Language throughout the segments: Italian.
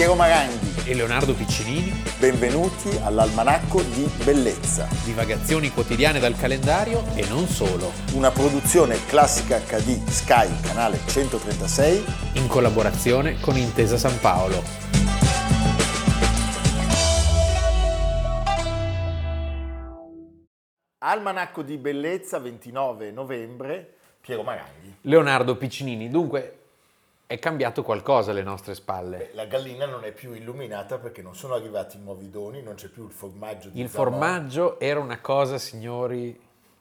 Piero Maranghi. e Leonardo Piccinini, Benvenuti all'Almanacco di Bellezza, divagazioni quotidiane dal calendario e non solo, una produzione classica HD Sky, canale 136. in collaborazione con Intesa San Paolo. Almanacco di Bellezza, 29 novembre, Piero Maranghi. Leonardo Piccinini, dunque è cambiato qualcosa alle nostre spalle. La gallina non è più illuminata perché non sono arrivati i nuovi doni, non c'è più il formaggio di Il Zamò. formaggio era una cosa, signori,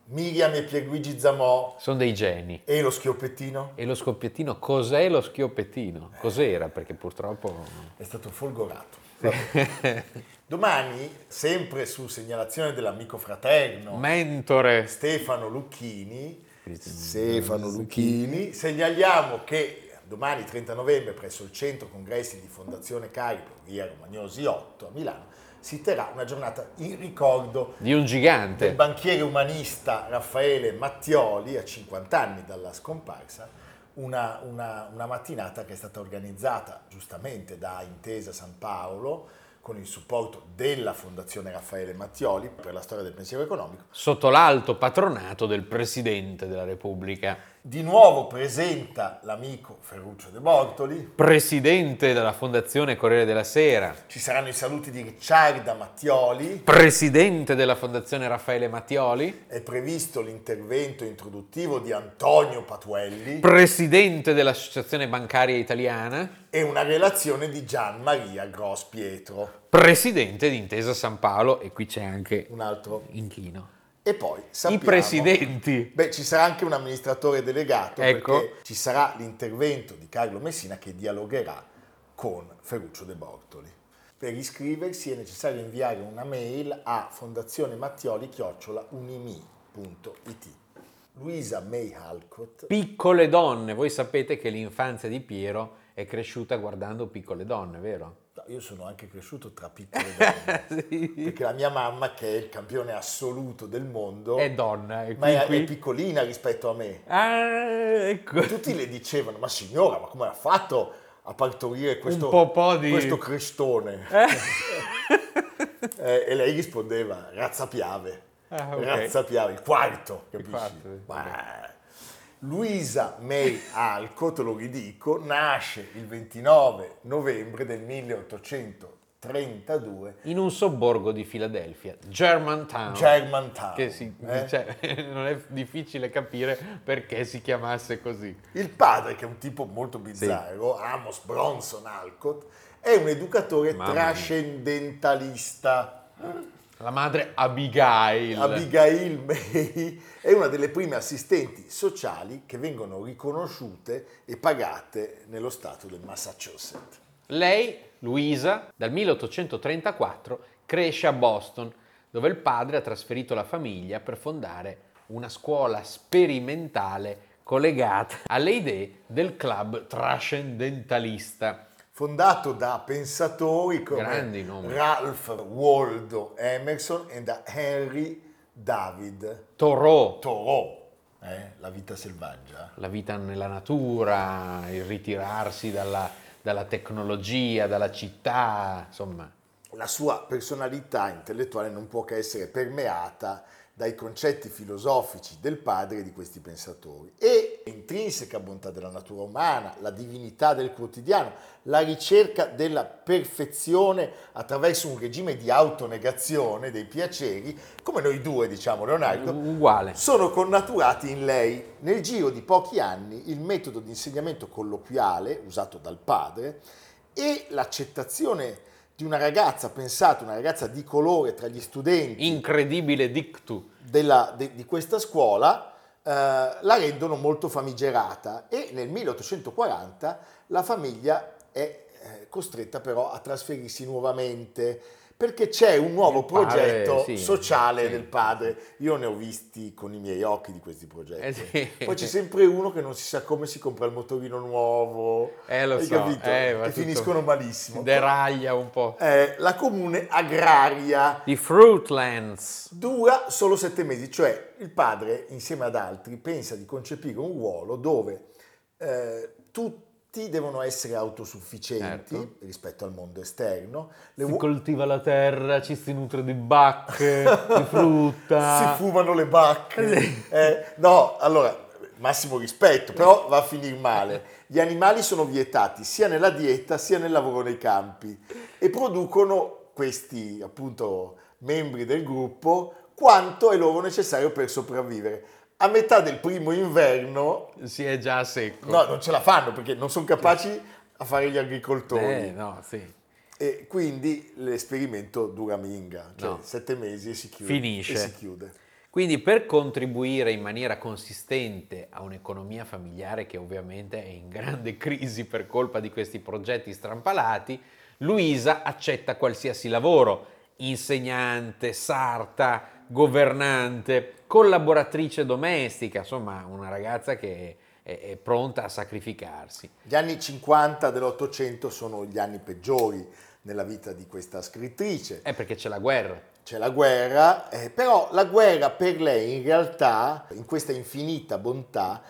Miriam e Pierluigi Zamò sono dei geni. e lo schioppettino E lo scoppiettino, cos'è lo schioppettino? Cos'era? Perché purtroppo... è stato folgorato. Domani, sempre su segnalazione dell'amico fraterno Mentore! Stefano Lucchini, Stefano Lucchini, segnaliamo che domani 30 novembre presso il centro congressi di Fondazione Carico, via Romagnosi 8 a Milano, si terrà una giornata in ricordo Di un del gigante. banchiere umanista Raffaele Mattioli, a 50 anni dalla scomparsa, una, una- una mattinata che è stata organizzata giustamente da Intesa San Paolo con il supporto della Fondazione Raffaele Mattioli per la storia del pensiero economico. Sotto l'alto patronato del Presidente della Repubblica. Di nuovo presenta l'amico Ferruccio De Bortoli, Presidente della Fondazione Corriere della Sera. ci saranno i saluti di Ricciarda Mattioli, Presidente della Fondazione Raffaele Mattioli. è previsto l'intervento introduttivo di Antonio Patuelli Presidente dell'Associazione Bancaria Italiana. e una relazione di Gian Maria Gros Pietro. Presidente di Intesa San Paolo. E qui c'è anche un altro. inchino. E poi sappiamo, I presidenti. Beh, ci sarà anche un amministratore delegato Ecco. perché ci sarà l'intervento di Carlo Messina che dialogherà con Ferruccio De Bortoli. Per iscriversi è necessario inviare una mail a fondazionemattioli-unimi.it. Luisa May Halcott Piccole donne. Voi sapete che l'infanzia di Piero è cresciuta guardando piccole donne, vero? Io sono anche cresciuto tra piccole donne, Sì. perché la mia mamma, che è il campione assoluto del mondo, È donna. E ma qui, è, qui- è piccolina rispetto a me. Ah, ecco. Tutti le dicevano, ma signora, ma come ha fatto a partorire questo, di- questo crestone? Eh, e lei rispondeva, razza piave, Ah, ok. razza piave, il quarto, capisci? quarto, sì. Ma- Luisa May Alcott, lo ridico, nasce il 29 novembre del 1832 In un sobborgo di Filadelfia, Germantown. Germantown. Che si, eh? cioè, non è difficile capire perché si chiamasse così. Il padre, che è un tipo molto bizzarro, Amos Bronson Alcott, è un educatore Mamma mia. La madre Abigail. Abigail May è una delle prime assistenti sociali che vengono riconosciute e pagate nello stato del Massachusetts. Lei, Luisa, dal 1834 cresce a Boston, dove il padre ha trasferito la famiglia per fondare una scuola sperimentale collegata alle idee del club trascendentalista. Fondato da pensatori come. Ralph Waldo Emerson e da Henry David Thoreau, Thoreau. Eh, la vita selvaggia. la vita nella natura, il ritirarsi dalla, dalla tecnologia, dalla città, insomma. la sua personalità intellettuale non può che essere permeata dai concetti filosofici del padre di questi pensatori e l'intrinseca bontà della natura umana, la divinità del quotidiano, la ricerca della perfezione attraverso un regime di autonegazione dei piaceri, come noi due diciamo Leonardo, Uguale. sono connaturati in lei. Nel giro di pochi anni il metodo di insegnamento colloquiale usato dal padre e l'accettazione di una ragazza, pensate, una ragazza di colore tra gli studenti Incredibile dictu. della- de- di questa scuola la rendono molto famigerata e nel 1840 la famiglia è eh, costretta però a trasferirsi nuovamente perché c'è un nuovo padre, progetto sì, sociale sì. del padre. Io ne ho visti con i miei occhi di questi progetti. Eh sì. Poi c'è sempre uno che non si sa come si compra il motorino nuovo. Eh, lo Hai so, capito? eh, che finiscono malissimo. Deraglia un po'. Eh, la comune agraria Di Fruitlands. dura solo sette mesi, cioè il padre insieme ad altri pensa di concepire un ruolo dove eh, tutti tutti devono essere autosufficienti Certo. rispetto al mondo esterno. Le Si uo- coltiva la terra, ci si nutre di bacche, di frutta. si fumano le bacche. Eh, no, allora, massimo rispetto, però va a finire male. Gli animali sono vietati sia nella dieta sia nel lavoro nei campi e producono questi appunto membri del gruppo quanto è loro necessario per sopravvivere. A metà del primo inverno, Si è già a secco. no, non ce la fanno perché non sono capaci a fare gli agricoltori. Eh, no, sì. E quindi l'esperimento dura minga, cioè No. sette mesi e si chiude. Finisce. E si chiude. Quindi per contribuire in maniera consistente a un'economia familiare che ovviamente è in grande crisi per colpa di questi progetti strampalati, Luisa accetta qualsiasi lavoro, insegnante, sarta, governante, collaboratrice domestica, insomma una ragazza che è, è pronta a sacrificarsi. Gli anni 50 dell'Ottocento sono gli anni peggiori nella vita di questa scrittrice. È perché c'è la guerra. C'è la guerra, eh, però la guerra per lei in realtà, in questa infinita bontà,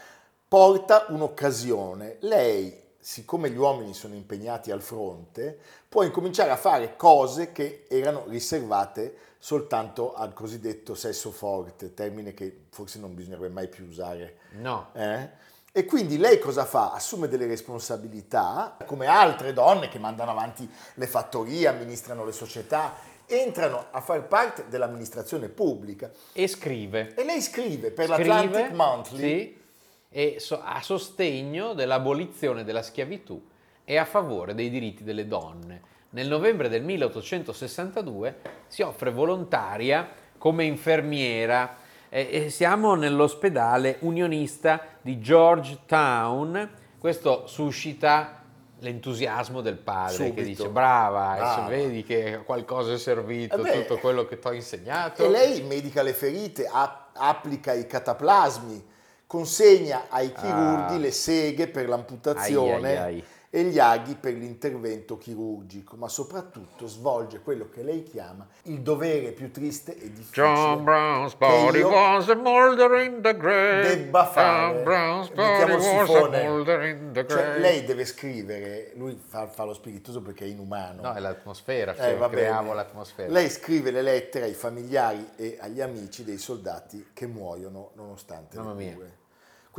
porta un'occasione. Lei, siccome gli uomini sono impegnati al fronte, può incominciare a fare cose che erano riservate soltanto al cosiddetto sesso forte, termine che forse non bisognerebbe mai più usare No, eh? E quindi lei cosa fa? Assume delle responsabilità, come altre donne che mandano avanti le fattorie, amministrano le società, entrano a far parte dell'amministrazione pubblica. e scrive. E lei scrive per Scrive, l'Atlantic Monthly sì, e so- a sostegno dell'abolizione della schiavitù e a favore dei diritti delle donne. Nel novembre del 1862 si offre volontaria come infermiera e, siamo nell'ospedale unionista di Georgetown. Questo suscita l'entusiasmo del padre che Subito. dice brava, Brava. vedi che qualcosa è servito, Eh beh. tutto quello che ti ho insegnato. e lei medica le ferite, a- applica i cataplasmi, consegna ai chirurghi Ah. le seghe per l'amputazione Ai, ai, ai. E gli aghi per l'intervento chirurgico, ma soprattutto svolge quello che lei chiama il dovere più triste e difficile John Brown's body was a molder in the grave. debba fare. John Brown's body il was a molder in the Cioè, grave. lei deve scrivere, lui fa, fa lo spiritoso perché è inumano. No, è l'atmosfera, Eh, cioè, creavo bene. l'atmosfera. Lei scrive le lettere ai familiari e agli amici dei soldati che muoiono nonostante Mamma le mia.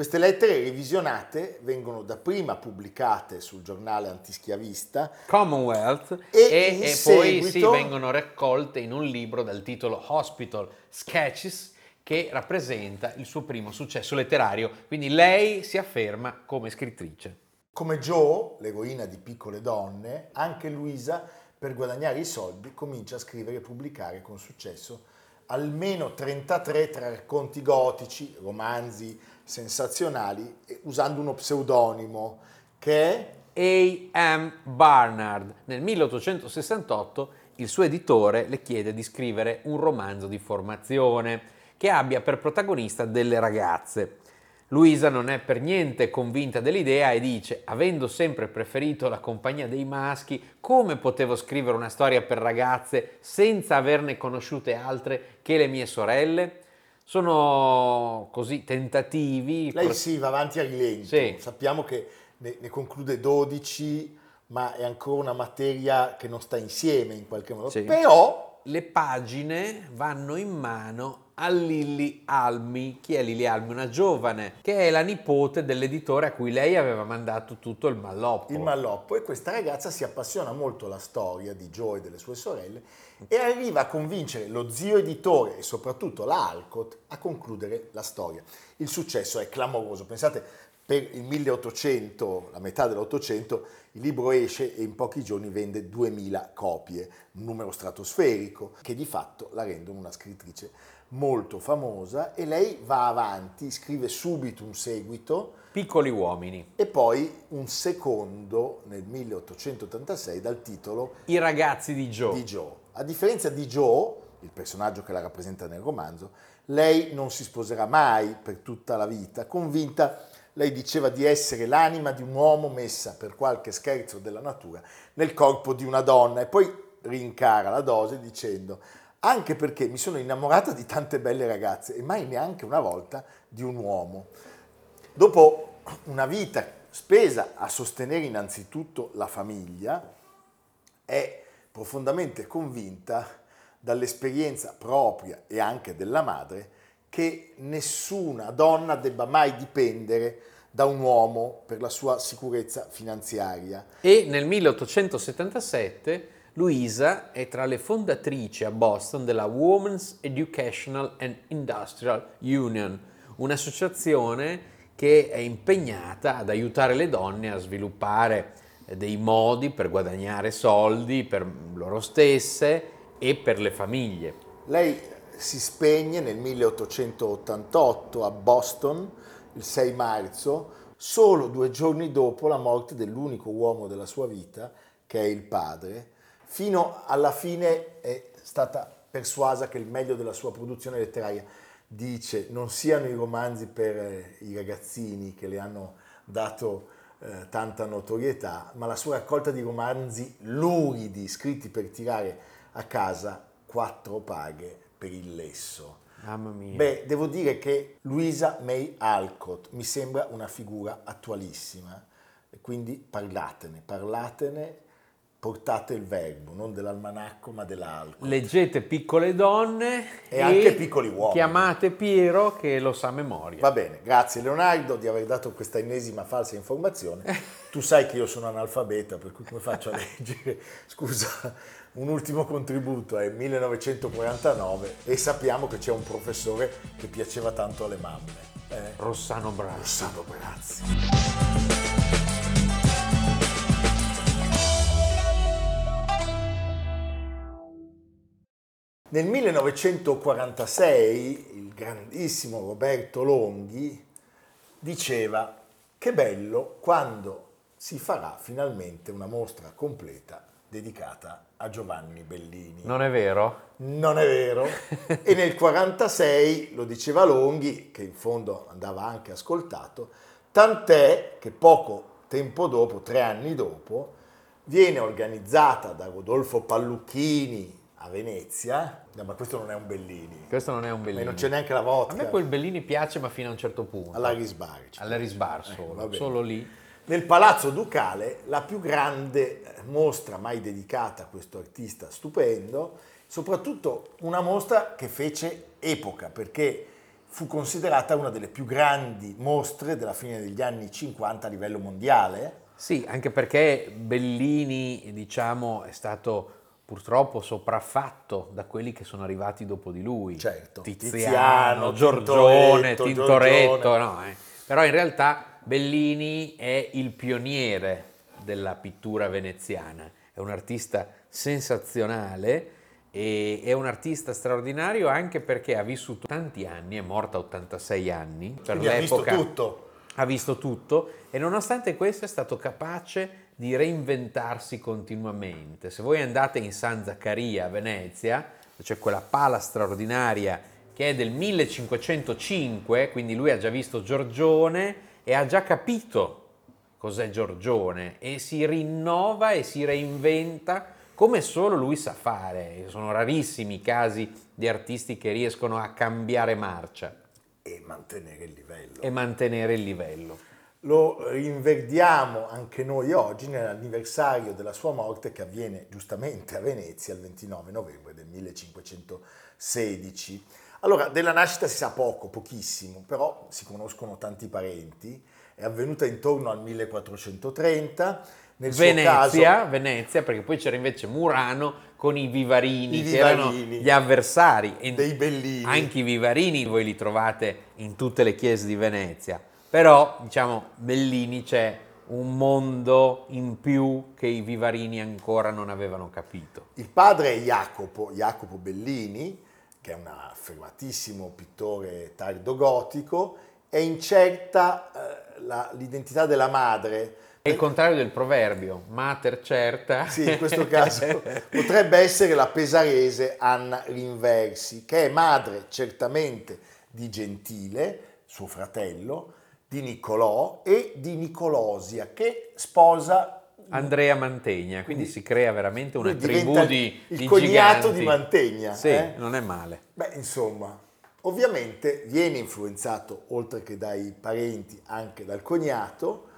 Queste lettere revisionate vengono dapprima pubblicate sul giornale antischiavista Commonwealth E e, e poi seguito- vengono raccolte in un libro dal titolo Hospital Sketches che rappresenta il suo primo successo letterario. Quindi lei si afferma come scrittrice. Come Joe, l'eroina di Piccole donne, anche Luisa, per guadagnare i soldi, comincia a scrivere e pubblicare con successo almeno 33 tra racconti gotici, romanzi sensazionali, e usando uno pseudonimo che è A.M. Barnard. Nel 1868 il suo editore le chiede di scrivere un romanzo di formazione che abbia per protagonista delle ragazze. Luisa non è per niente convinta dell'idea e dice, avendo sempre preferito la compagnia dei maschi, come potevo scrivere una storia per ragazze senza averne conosciute altre che le mie sorelle? Sono così tentativi. lei sì va avanti a rilento. Sì. Sappiamo che ne, ne conclude 12, ma è ancora una materia che non sta insieme in qualche modo. Sì. Però le pagine vanno in mano a Lilly Almi. Chi è Lilly Almi? Una giovane che è la nipote dell'editore a cui lei aveva mandato tutto il malloppo. il malloppo e questa ragazza si appassiona molto alla storia di Joe e delle sue sorelle e arriva a convincere lo zio editore e soprattutto la Alcott a concludere la storia. Il successo è clamoroso, pensate per il 1800, la metà dell'Ottocento, il libro esce e in pochi giorni vende 2000 copie, un numero stratosferico che di fatto la rendono una scrittrice molto famosa e lei va avanti, scrive subito un seguito Piccoli uomini. e poi un secondo nel 1886 dal titolo I ragazzi di Joe. di Joe. A differenza di Joe, il personaggio che la rappresenta nel romanzo, lei non si sposerà mai per tutta la vita, convinta, lei diceva di essere l'anima di un uomo messa per qualche scherzo della natura nel corpo di una donna e poi rincara la dose dicendo anche perché mi sono innamorata di tante belle ragazze e mai neanche una volta di un uomo. Dopo una vita spesa a sostenere innanzitutto la famiglia, è profondamente convinta dall'esperienza propria e anche della madre che nessuna donna debba mai dipendere da un uomo per la sua sicurezza finanziaria. E nel 1877 Luisa è tra le fondatrici a Boston della Women's Educational and Industrial Union, un'associazione che è impegnata ad aiutare le donne a sviluppare dei modi per guadagnare soldi per loro stesse e per le famiglie. Lei si spegne nel 1888 a Boston, il 6 marzo, solo due giorni dopo la morte dell'unico uomo della sua vita, che è il padre. Fino alla fine è stata persuasa che il meglio della sua produzione letteraria dice non siano i romanzi per eh, i ragazzini che le hanno dato eh, tanta notorietà, ma la sua raccolta di romanzi luridi scritti per tirare a casa quattro paghe per il lesso. Mamma mia. Beh, devo dire che Luisa May Alcott mi sembra una figura attualissima, quindi parlatene, parlatene, portate il verbo, non dell'almanacco ma dell'alcol. Leggete piccole donne e, e anche piccoli uomini. Chiamate Piero che lo sa a memoria. Va bene, grazie Leonardo di aver dato questa ennesima falsa informazione. tu sai che io sono analfabeta, per cui come faccio a leggere? Scusa, un ultimo contributo è 1949 e sappiamo che c'è un professore che piaceva tanto alle mamme. Eh? Rossano Brazzi. Rossano Brazzi. Nel 1946 il grandissimo Roberto Longhi diceva che bello quando si farà finalmente una mostra completa dedicata a Giovanni Bellini. Non è vero? Non è vero. e nel 1946 lo diceva Longhi, che in fondo andava anche ascoltato, tant'è che poco tempo dopo, tre anni dopo, viene organizzata da Rodolfo Pallucchini a Venezia, no, ma questo non è un Bellini. Questo non è un Bellini. Ma non c'è neanche la vodka. A me quel Bellini piace, ma fino a un certo punto. Alla Risbar. Alla Risbar solo, eh, solo lì nel Palazzo Ducale la più grande mostra mai dedicata a questo artista stupendo, soprattutto una mostra che fece epoca perché fu considerata una delle più grandi mostre della fine degli anni 50 a livello mondiale. Sì, anche perché Bellini, diciamo, è stato purtroppo sopraffatto da quelli che sono arrivati dopo di lui. Certo. Tiziano, Tiziano Giorgione, Tintoretto, Tintoretto no, eh. però in realtà Bellini è il pioniere della pittura veneziana, è un artista sensazionale e è un artista straordinario anche perché ha vissuto tanti anni, è morta a 86 anni, per Quindi l'epoca. Ha visto tutto. Ha visto tutto e nonostante questo è stato capace di reinventarsi continuamente. Se voi andate in San Zaccaria a Venezia, c'è quella pala straordinaria che è del 1505, quindi lui ha già visto Giorgione e ha già capito cos'è Giorgione e si rinnova e si reinventa come solo lui sa fare. Sono rarissimi i casi di artisti che riescono a cambiare marcia. E mantenere il livello. E mantenere il livello. Lo rinverdiamo anche noi oggi nell'anniversario della sua morte che avviene giustamente a Venezia il 29 novembre del 1516. Allora, della nascita si sa poco, pochissimo, però si conoscono tanti parenti. È avvenuta intorno al 1430. Nel Venezia, caso, Venezia, perché poi c'era invece Murano con i Vivarini, i che vivarini, erano gli avversari. Dei Bellini. Anche i Vivarini voi li trovate in tutte le chiese di Venezia. Però, diciamo, Bellini c'è un mondo in più che i Vivarini ancora non avevano capito. Il padre è Jacopo, Jacopo Bellini, che è un affermatissimo pittore tardo gotico, è incerta eh, la, l'identità della madre. È il contrario del proverbio, mater certa. Sì, in questo caso potrebbe essere la pesarese Anna Rinversi, che è madre certamente di Gentile, suo fratello, di Niccolò e di Nicolosia, che sposa Andrea Mantegna, quindi si crea veramente una tribù di il di cognato giganti. di Mantegna. Sì, eh? non è male. Beh, insomma, Ovviamente viene influenzato, oltre che dai parenti, anche dal cognato,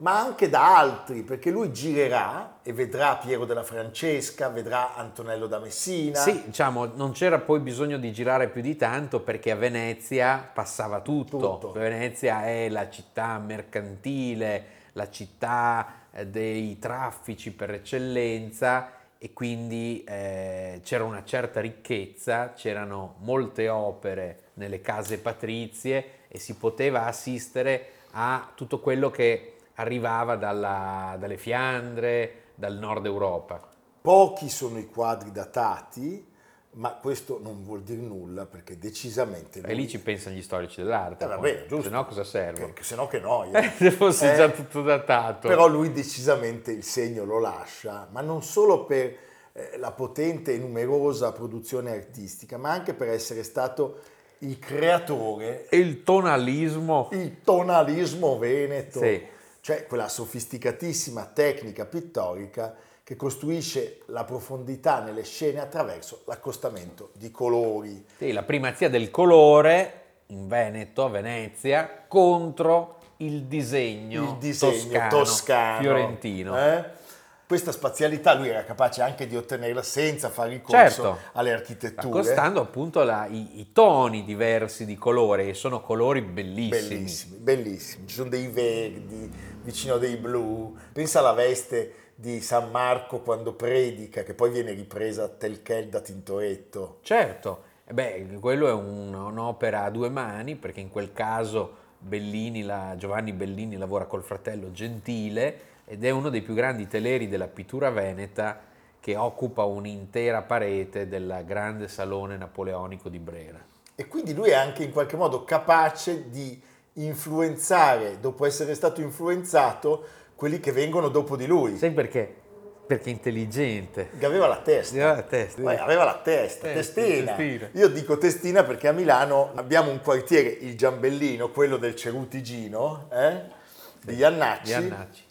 ma anche da altri, perché lui girerà e vedrà Piero della Francesca, vedrà Antonello da Messina. Sì, diciamo, non c'era poi bisogno di girare più di tanto perché a Venezia passava tutto. Tutto. Venezia è la città mercantile, la città eh, dei traffici per eccellenza e quindi eh, c'era una certa ricchezza, c'erano molte opere nelle case patrizie e si poteva assistere a tutto quello che arrivava dalla- dalle Fiandre, dal nord Europa. Pochi sono i quadri datati, ma questo non vuol dire nulla perché decisamente... E lì ci pensano gli storici dell'arte. Eh, va poi. bene, giusto. Se no cosa serve? Che se no che noia. Se fosse Eh, già tutto datato. Però lui decisamente il segno lo lascia, ma non solo per eh, la potente e numerosa produzione artistica, ma anche per essere stato il creatore, E il tonalismo. il tonalismo veneto, Sì. Cioè quella sofisticatissima tecnica pittorica che costruisce la profondità nelle scene attraverso l'accostamento di colori. Sì, la primazia del colore in Veneto, a Venezia, contro il disegno, il disegno toscano, toscano, fiorentino. eh? Questa spazialità lui era capace anche di ottenerla senza fare ricorso Certo. alle architetture. accostando appunto la- i, i toni diversi di colore e sono colori bellissimi. Bellissimi, bellissimi. Ci sono dei verdi, vicino dei blu. Pensa alla veste di San Marco quando predica, che poi viene ripresa a Telchel da Tintoretto. Certo, eh beh, quello è un- un'opera a due mani perché in quel caso Bellini, la- Giovanni Bellini lavora col fratello Gentile ed è uno dei più grandi teleri della pittura veneta che occupa un'intera parete del grande salone napoleonico di Brera. E quindi lui è anche in qualche modo capace di influenzare, dopo essere stato influenzato, quelli che vengono dopo di lui. Sai perché? Perché è intelligente. Che aveva la testa. Aveva la testa. Poi aveva la testa, Testa, testina. testina. Io dico testina perché a Milano abbiamo un quartiere, il Giambellino, quello del Cerutigino, eh, di Iannacci, Iannacci.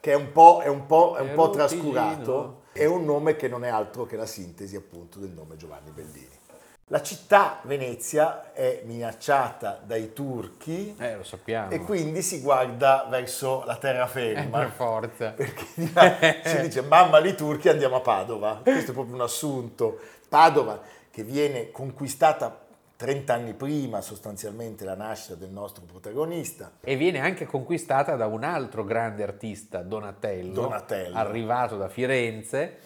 che è un po', è un po', è un po' trascurato. È un nome che non è altro che la sintesi appunto del nome Giovanni Bellini. La città Venezia è minacciata dai turchi Eh, lo sappiamo. e quindi si guarda verso la Eh, terraferma. per forza. Perché di là si dice mamma li turchi andiamo a Padova. Questo è proprio un assunto. Padova che viene conquistata 30 anni prima sostanzialmente la nascita del nostro protagonista. E viene anche conquistata da un altro grande artista, Donatello, Donatello. arrivato da Firenze.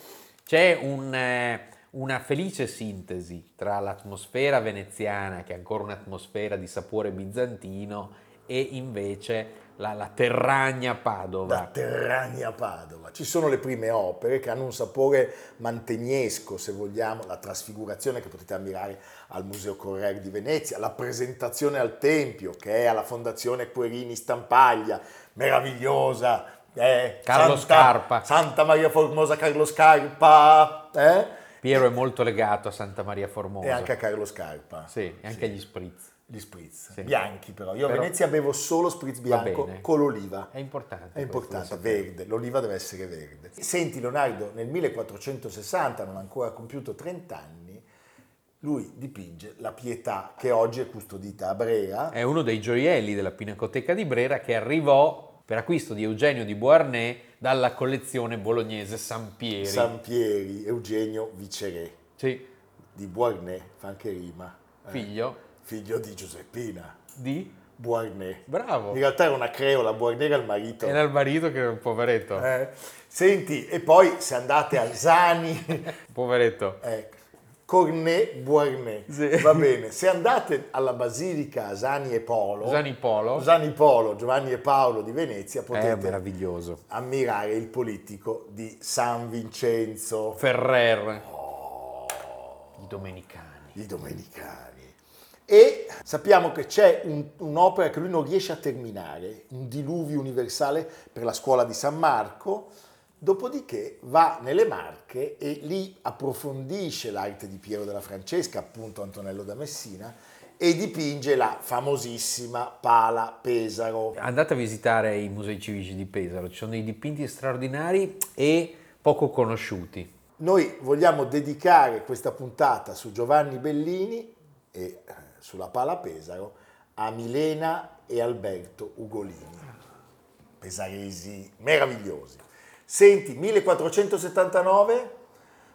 C'è un, eh, una felice sintesi tra l'atmosfera veneziana, che è ancora un'atmosfera di sapore bizantino, e invece la, la terragna Padova. Terragna a Padova. Ci sono le prime opere che hanno un sapore mantegnesco, se vogliamo, la trasfigurazione che potete ammirare al Museo Correr di Venezia, la presentazione al Tempio che è alla Fondazione Querini Stampaglia, meravigliosa. eh, Carlo Santa- Scarpa. Santa Maria Formosa, Carlo Scarpa. eh? Piero è molto legato a Santa Maria Formosa. E anche a Carlo Scarpa. Sì, e anche agli spritz. Gli spritz, Sì. bianchi però. Io a Però- Venezia bevo solo spritz bianco con l'oliva. È importante. È importante, verde, l'oliva deve essere verde. Senti Leonardo, nel 1460, non ha ancora compiuto 30 anni, lui dipinge la Pietà che oggi è custodita a Brera. È uno dei gioielli della Pinacoteca di Brera che arrivò per acquisto di Eugenio di Beauharnais dalla collezione bolognese Sampieri. Sampieri, Eugenio Viceré, Sì, di Beauharnais, fa anche rima. eh, figlio figlio di Giuseppina, di... Beauharnais. Bravo. In realtà era una creola, Beauharnais era il marito. Era il marito che era un poveretto. Eh, Senti, e poi se andate a Zani, Poveretto. Ecco. Cornet Beauharnais. Sì. Va bene. Se andate alla Basilica Sani e Polo, Sani Polo. Sani Polo, Giovanni e Paolo di Venezia, potete ammirare il politico di San Vincenzo, Ferrer. Oh. I domenicani. i domenicani. E sappiamo che c'è un- un'opera che lui non riesce a terminare, un diluvio universale per la scuola di San Marco, dopodiché va nelle Marche e lì approfondisce l'arte di Piero della Francesca, appunto Antonello da Messina, e dipinge la famosissima Pala Pesaro. Andate a visitare i musei civici di Pesaro, ci sono dei dipinti straordinari e poco conosciuti. Noi vogliamo dedicare questa puntata su Giovanni Bellini e eh, sulla pala Pesaro a Milena e Alberto Ugolini, pesaresi meravigliosi. Senti, 1479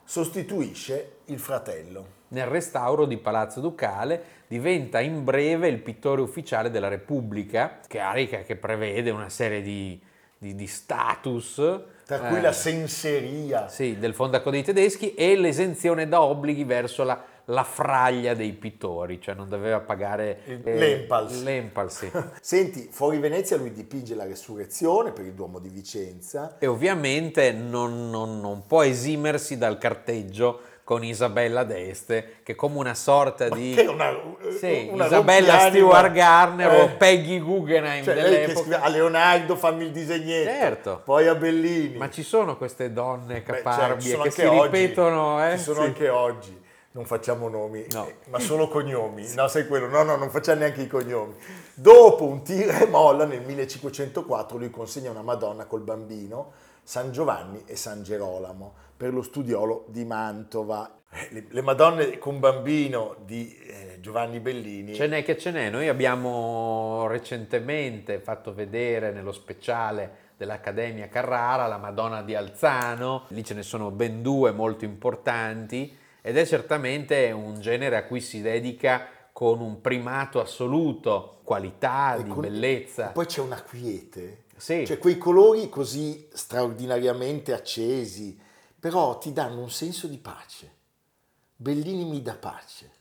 sostituisce il fratello. Nel restauro di Palazzo Ducale diventa in breve il pittore ufficiale della Repubblica, carica che prevede una serie di, di, di status. Tra cui eh, la senseria. Sì, del fondaco dei tedeschi e l'esenzione da obblighi verso la, la fraglia dei pittori, cioè non doveva pagare eh, L'Empals. l'Empals, sì. Senti, fuori Venezia lui dipinge la resurrezione per il Duomo di Vicenza. e ovviamente non, non- non può esimersi dal carteggio con Isabella d'Este, che come una sorta di... Che è una, Sì, una Isabella. Stewart Garner Eh. o Peggy Guggenheim Cioè, dell'epoca. a Leonardo fammi il disegnetto, Certo. poi a Bellini. Ma ci sono queste donne Beh, caparbie ci sono che si oggi. ripetono, eh? Ci sono Sì. anche oggi. Non facciamo nomi, No. eh, ma solo cognomi. No, sai quello? No, no, non facciamo neanche i cognomi. Dopo un tira e molla nel 1504 lui consegna una Madonna col bambino, San Giovanni e San Gerolamo per lo studiolo di Mantova. Eh, Le, le Madonne con bambino di eh, Giovanni Bellini. Ce n'è che ce n'è, noi abbiamo recentemente fatto vedere nello speciale dell'Accademia Carrara la Madonna di Alzano, lì ce ne sono ben due molto importanti ed è certamente un genere a cui si dedica con un primato assoluto, qualità, E di con- bellezza. Poi c'è una quiete. Sì. Cioè quei colori così straordinariamente accesi, però ti danno un senso di pace. Bellini mi dà pace.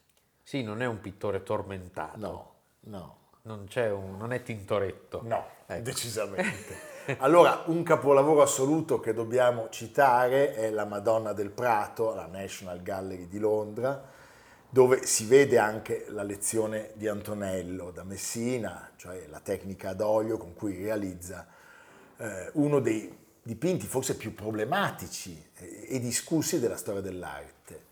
Sì, non è un pittore tormentato, No, no, non, c'è un- non è Tintoretto. no, Ecco. decisamente. Allora, un capolavoro assoluto che dobbiamo citare è la Madonna del Prato, alla National Gallery di Londra, dove si vede anche la lezione di Antonello da Messina, cioè la tecnica ad olio con cui realizza eh, uno dei dipinti forse più problematici e, discussi della storia dell'arte.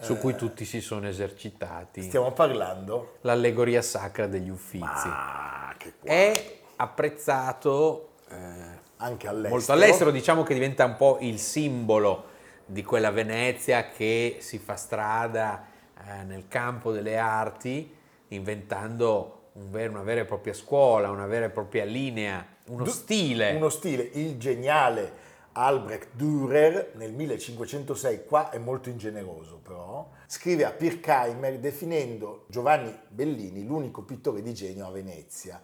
Su cui tutti si sono esercitati. Stiamo parlando? L'allegoria sacra degli Uffizi. Ah, che qua. È apprezzato eh, Anche all'estero. molto all'estero, diciamo che diventa un po' il simbolo di quella Venezia che si fa strada eh, nel campo delle arti, inventando un ver- una vera e propria scuola, una vera e propria linea, uno Du- stile. Uno stile, il geniale Albrecht Dürer nel 1506, qua è molto ingeneroso però, scrive a Pirkheimer definendo Giovanni Bellini l'unico pittore di genio a Venezia.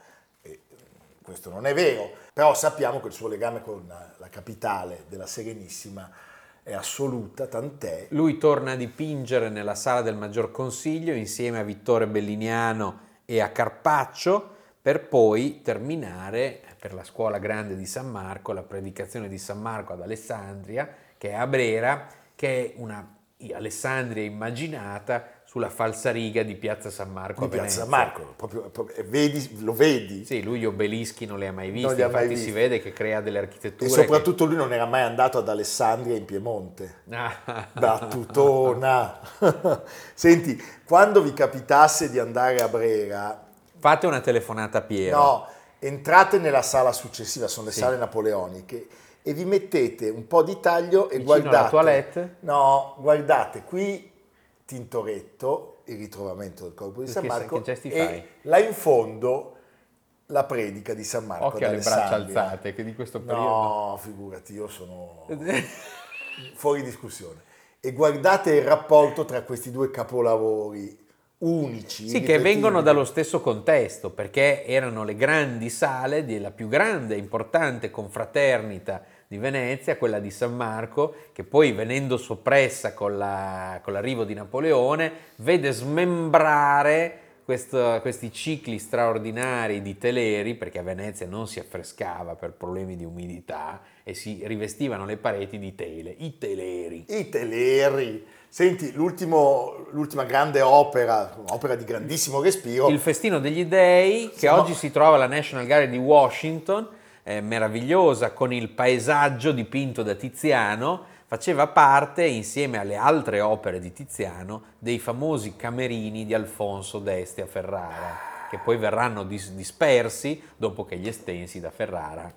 Questo non è vero, però sappiamo che il suo legame con la capitale della Serenissima è assoluta, tant'è. Lui torna a dipingere nella sala del Maggior Consiglio insieme a Vittore Belliniano e a Carpaccio per poi terminare per la scuola grande di San Marco la predicazione di San Marco ad Alessandria, che è a Brera, che è una Alessandria immaginata sulla falsariga di Piazza San Marco di Piazza. San Marco, proprio, proprio- vedi, lo vedi? Sì, lui gli obelischi non li ha mai visti, ha mai infatti si visti. vede che crea delle architetture E soprattutto lui non era mai andato ad Alessandria in Piemonte. che... Ah, Battutona. Senti, quando vi capitasse di andare a Brera, Fate una telefonata a Piero. no, entrate nella sala successiva, sono le Sì. sale napoleoniche, e vi mettete un po' di taglio e Vicino alla guardate. toilette? No, guardate qui Tintoretto, il ritrovamento del corpo di San Marco, e fai? là in fondo la predica di San Marco. Occhio alle braccia alzate, che di questo periodo... No, figurati, io sono fuori discussione. E guardate il rapporto tra questi due capolavori unici. Sì, che vengono dallo stesso contesto, perché erano le grandi sale della più grande e importante confraternita di Venezia, quella di San Marco, che poi venendo soppressa con, la- con l'arrivo di Napoleone, vede smembrare questo- questi cicli straordinari di teleri, perché a Venezia non si affrescava per problemi di umidità e si rivestivano le pareti di tele, i teleri. I teleri. Senti, l'ultima grande opera, un'opera di grandissimo respiro, Il Festino degli Dei, che Siamo- oggi si trova alla National Gallery di Washington, è meravigliosa, con il paesaggio dipinto da Tiziano, faceva parte, insieme alle altre opere di Tiziano, dei famosi camerini di Alfonso d'Este a Ferrara, che poi verranno dis- dispersi dopo che gli estensi da Ferrara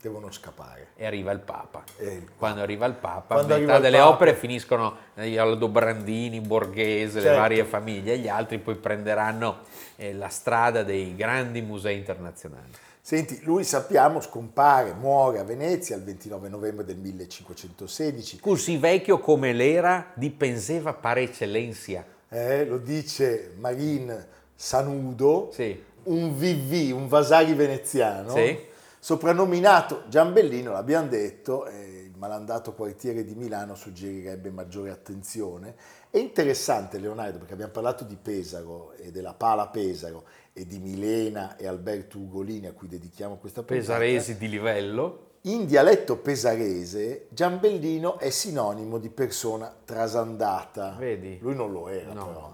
devono scappare. E arriva il Papa. E il Quando arriva il Papa, Quando metà delle Papa- opere finiscono eh, Aldo Brandini, Borghese, le Certo. varie famiglie, gli altri poi prenderanno eh, la strada dei grandi musei internazionali. Senti, lui sappiamo scompare, muore a Venezia il 29 novembre del 1516. Così vecchio come l'era dipenseva par eccellenza. Eh, lo dice Marin Sanudo, Sì. un VV, un Vasari veneziano, Sì. soprannominato Giambellino, l'abbiamo detto, eh, il malandato quartiere di Milano suggerirebbe maggiore attenzione. È interessante Leonardo, perché abbiamo parlato di Pesaro e della Pala Pesaro e di Milena e Alberto Ugolini a cui dedichiamo questa puntata. Pesaresi di livello. In dialetto pesarese, Giambellino è sinonimo di persona trasandata. Vedi? Lui non lo era, No, però.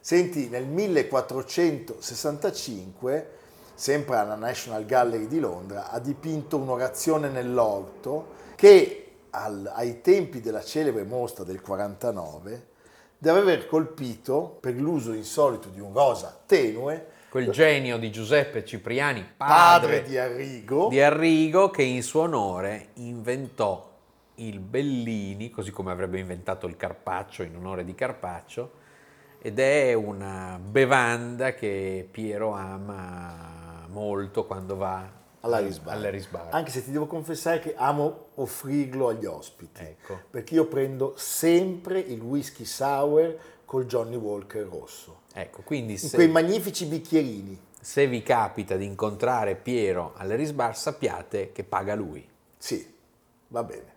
Senti, nel 1465, sempre alla National Gallery di Londra, ha dipinto un'orazione nell'orto che al- ai tempi della celebre mostra del 49 deve aver colpito, per l'uso insolito di un rosa tenue, Quel genio di Giuseppe Cipriani, padre, padre di Arrigo, di Arrigo, che in suo onore inventò il Bellini, così come avrebbe inventato il Carpaccio in onore di Carpaccio, ed è una bevanda che Piero ama molto quando va all'Aris Bar. all'Aris Bar. Anche se ti devo confessare che amo offrirlo agli ospiti. Ecco. Perché io prendo sempre il whisky sour col Johnny Walker rosso. Ecco, quindi In se, quei magnifici bicchierini. se vi capita di incontrare Piero all'Aris Bar, sappiate che paga lui. Sì, va bene.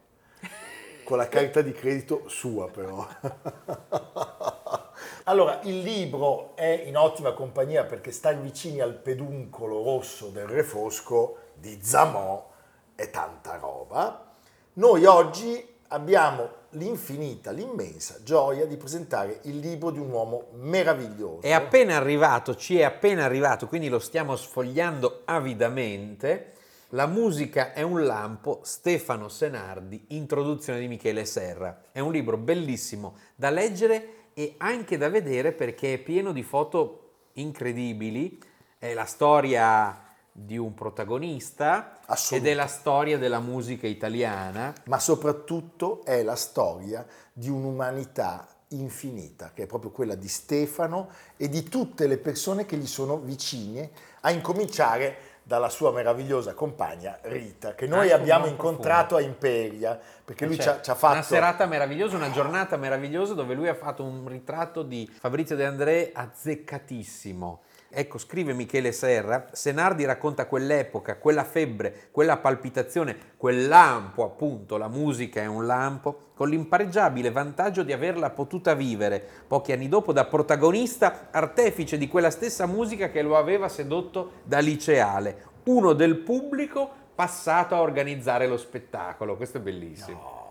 Con la carta di credito sua però. Allora, il libro è in ottima compagnia perché star vicini al peduncolo rosso del Re Fosco di Zamò è tanta roba. Noi oggi abbiamo l'infinita, l'immensa gioia di presentare il libro di un uomo meraviglioso. È appena arrivato, ci è appena arrivato, quindi lo stiamo sfogliando avidamente. La musica è un lampo, Stefano Senardi, introduzione di Michele Serra. È un libro bellissimo da leggere e anche da vedere perché è pieno di foto incredibili. È la storia di un protagonista ed Assoluto. è la storia della musica italiana. ma soprattutto è la storia di un'umanità infinita, che è proprio quella di Stefano e di tutte le persone che gli sono vicine, a incominciare dalla sua meravigliosa compagna Rita, che noi Anche un abbiamo incontrato a Imperia, perché lui Cioè, ci ha, ci ha fatto... una serata meravigliosa, una giornata meravigliosa dove lui ha fatto un ritratto di Fabrizio De André azzeccatissimo. Ecco, scrive Michele Serra, Senardi racconta quell'epoca, quella febbre, quella palpitazione, quel lampo appunto, la musica è un lampo, con l'impareggiabile vantaggio di averla potuta vivere pochi anni dopo da protagonista, artefice di quella stessa musica che lo aveva sedotto da liceale, uno del pubblico passato a organizzare lo spettacolo. Questo è bellissimo. No.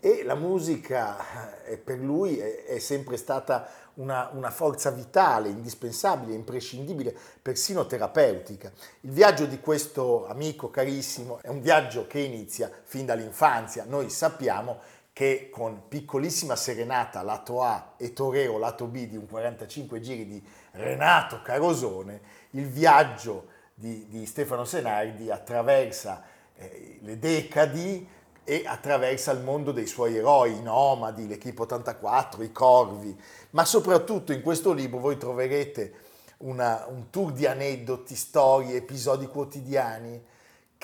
E la musica eh, per lui è, sempre stata una, una forza vitale, indispensabile, imprescindibile, persino terapeutica. Il viaggio di questo amico carissimo è un viaggio che inizia fin dall'infanzia. Noi sappiamo che con piccolissima serenata lato A e Torero lato B di un 45 giri di Renato Carosone, il viaggio di, di Stefano Senardi attraversa eh, le decadi e attraversa il mondo dei suoi eroi, i nomadi, l'Equipe 84, i corvi, ma soprattutto in questo libro voi troverete una- un tour di aneddoti, storie, episodi quotidiani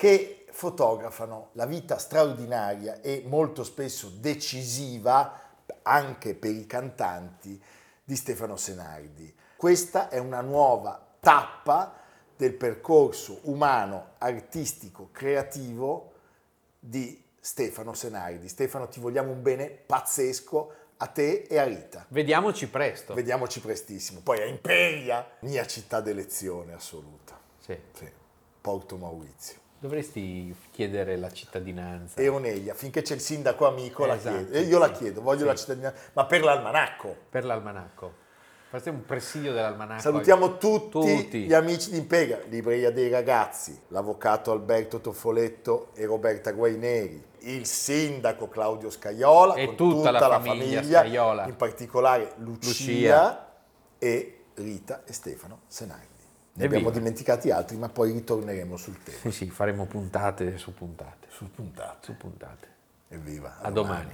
che fotografano la vita straordinaria e molto spesso decisiva anche per i cantanti di Stefano Senardi. Questa è una nuova tappa del percorso umano, artistico, creativo di Stefano Senardi. Stefano, ti vogliamo un bene pazzesco a te e a Rita. Vediamoci presto. Vediamoci prestissimo. Poi a Imperia, mia città d'elezione assoluta. Sì. Sì, Porto Maurizio. Dovresti chiedere la cittadinanza. E Onelia, finché c'è il sindaco amico la Esatto, chiedo. E io la sì, chiedo, voglio sì. la cittadinanza, ma per l'almanacco. Per l'almanacco. Farete un presidio dell'almanacco. Salutiamo tutti, Tutti. gli amici di Imperia, Libreria dei Ragazzi, l'avvocato Alberto Toffoletto e Roberta Guaineri, il sindaco Claudio Scaiola E con tutta la famiglia Scaiola. in particolare Lucia, Lucia. e Rita e Stefano Senardi. Ne abbiamo dimenticati altri, ma poi ritorneremo sul tema. Sì, sì, faremo puntate su puntate. Sul puntato. Su puntate. Evviva. A domani.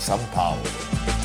San Paolo.